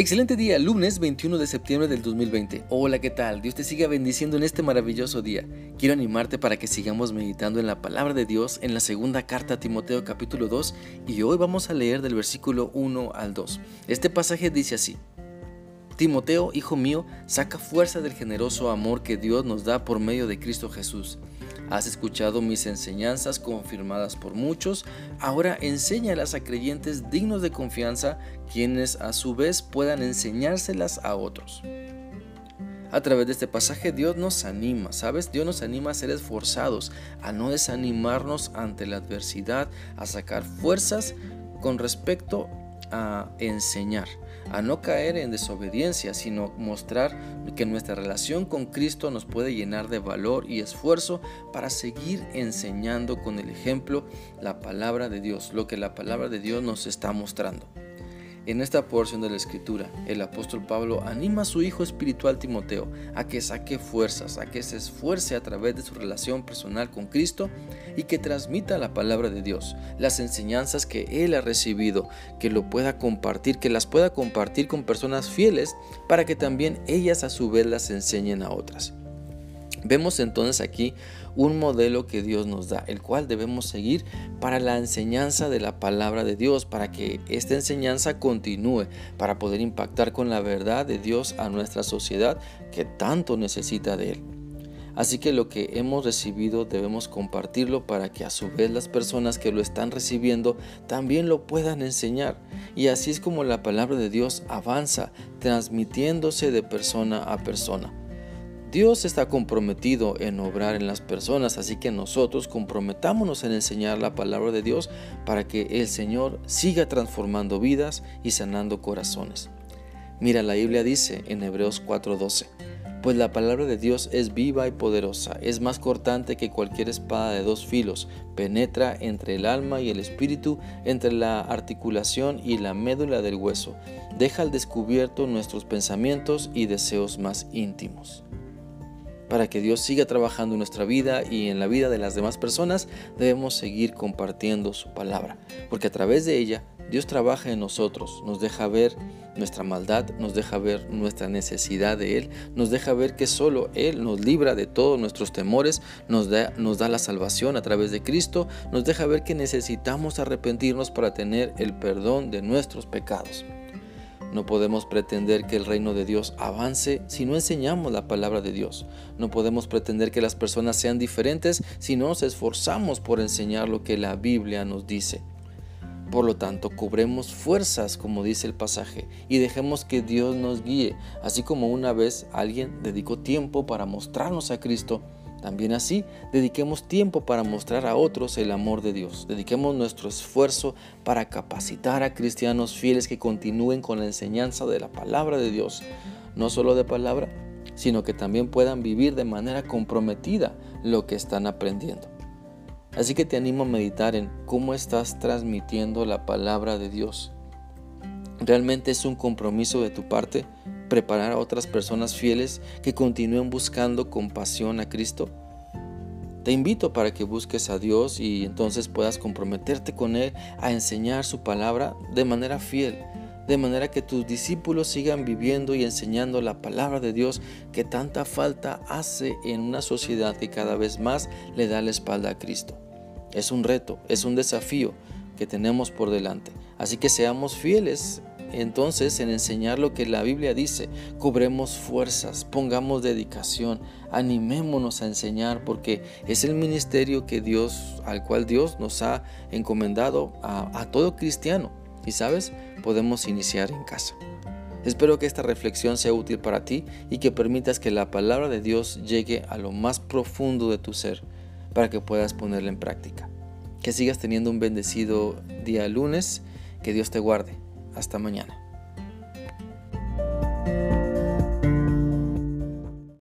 Excelente día, lunes 21 de septiembre del 2020. Hola, ¿qué tal? Dios te siga bendiciendo en este maravilloso día. Quiero animarte para que sigamos meditando en la palabra de Dios en la segunda carta a Timoteo capítulo 2 y hoy vamos a leer del versículo 1 al 2. Este pasaje dice así. Timoteo, hijo mío, saca fuerza del generoso amor que Dios nos da por medio de Cristo Jesús. Has escuchado mis enseñanzas confirmadas por muchos, ahora enséñalas a creyentes dignos de confianza, quienes a su vez puedan enseñárselas a otros. A través de este pasaje Dios nos anima, ¿sabes? Dios nos anima a ser esforzados, a no desanimarnos ante la adversidad, a sacar fuerzas con respecto a enseñar, a no caer en desobediencia, sino mostrar que nuestra relación con Cristo nos puede llenar de valor y esfuerzo para seguir enseñando con el ejemplo la palabra de Dios, lo que la palabra de Dios nos está mostrando. En esta porción de la escritura, el apóstol Pablo anima a su hijo espiritual Timoteo a que saque fuerzas, a que se esfuerce a través de su relación personal con Cristo y que transmita la palabra de Dios, las enseñanzas que él ha recibido, que lo pueda compartir, que las pueda compartir con personas fieles para que también ellas a su vez las enseñen a otras. Vemos entonces aquí un modelo que Dios nos da, el cual debemos seguir para la enseñanza de la palabra de Dios, para que esta enseñanza continúe, para poder impactar con la verdad de Dios a nuestra sociedad que tanto necesita de Él. Así que lo que hemos recibido debemos compartirlo para que a su vez las personas que lo están recibiendo también lo puedan enseñar. Y así es como la palabra de Dios avanza, transmitiéndose de persona a persona. Dios está comprometido en obrar en las personas, así que nosotros comprometámonos en enseñar la palabra de Dios para que el Señor siga transformando vidas y sanando corazones. Mira, la Biblia dice en Hebreos 4:12, pues la palabra de Dios es viva y poderosa, es más cortante que cualquier espada de dos filos, penetra entre el alma y el espíritu, entre la articulación y la médula del hueso, deja al descubierto nuestros pensamientos y deseos más íntimos. Para que Dios siga trabajando en nuestra vida y en la vida de las demás personas, debemos seguir compartiendo su palabra, porque a través de ella Dios trabaja en nosotros, nos deja ver nuestra maldad, nos deja ver nuestra necesidad de Él, nos deja ver que solo Él nos libra de todos nuestros temores, nos da, nos da la salvación a través de Cristo, nos deja ver que necesitamos arrepentirnos para tener el perdón de nuestros pecados. No podemos pretender que el reino de Dios avance si no enseñamos la palabra de Dios. No podemos pretender que las personas sean diferentes si no nos esforzamos por enseñar lo que la Biblia nos dice. Por lo tanto, cubremos fuerzas, como dice el pasaje, y dejemos que Dios nos guíe, así como una vez alguien dedicó tiempo para mostrarnos a Cristo también así, dediquemos tiempo para mostrar a otros el amor de Dios. Dediquemos nuestro esfuerzo para capacitar a cristianos fieles que continúen con la enseñanza de la palabra de Dios. No solo de palabra, sino que también puedan vivir de manera comprometida lo que están aprendiendo. Así que te animo a meditar en cómo estás transmitiendo la palabra de Dios. ¿Realmente es un compromiso de tu parte preparar a otras personas fieles que continúen buscando con pasión a Cristo? Te invito para que busques a Dios y entonces puedas comprometerte con Él a enseñar su palabra de manera fiel, de manera que tus discípulos sigan viviendo y enseñando la palabra de Dios que tanta falta hace en una sociedad que cada vez más le da la espalda a Cristo. Es un reto, es un desafío que tenemos por delante. Así que seamos fieles entonces en enseñar lo que la Biblia dice, cobremos fuerzas, pongamos dedicación, animémonos a enseñar porque es el ministerio que Dios, al cual Dios nos ha encomendado a, a todo cristiano. Y sabes, podemos iniciar en casa. Espero que esta reflexión sea útil para ti y que permitas que la palabra de Dios llegue a lo más profundo de tu ser para que puedas ponerla en práctica. Que sigas teniendo un bendecido día lunes, que Dios te guarde. Hasta mañana.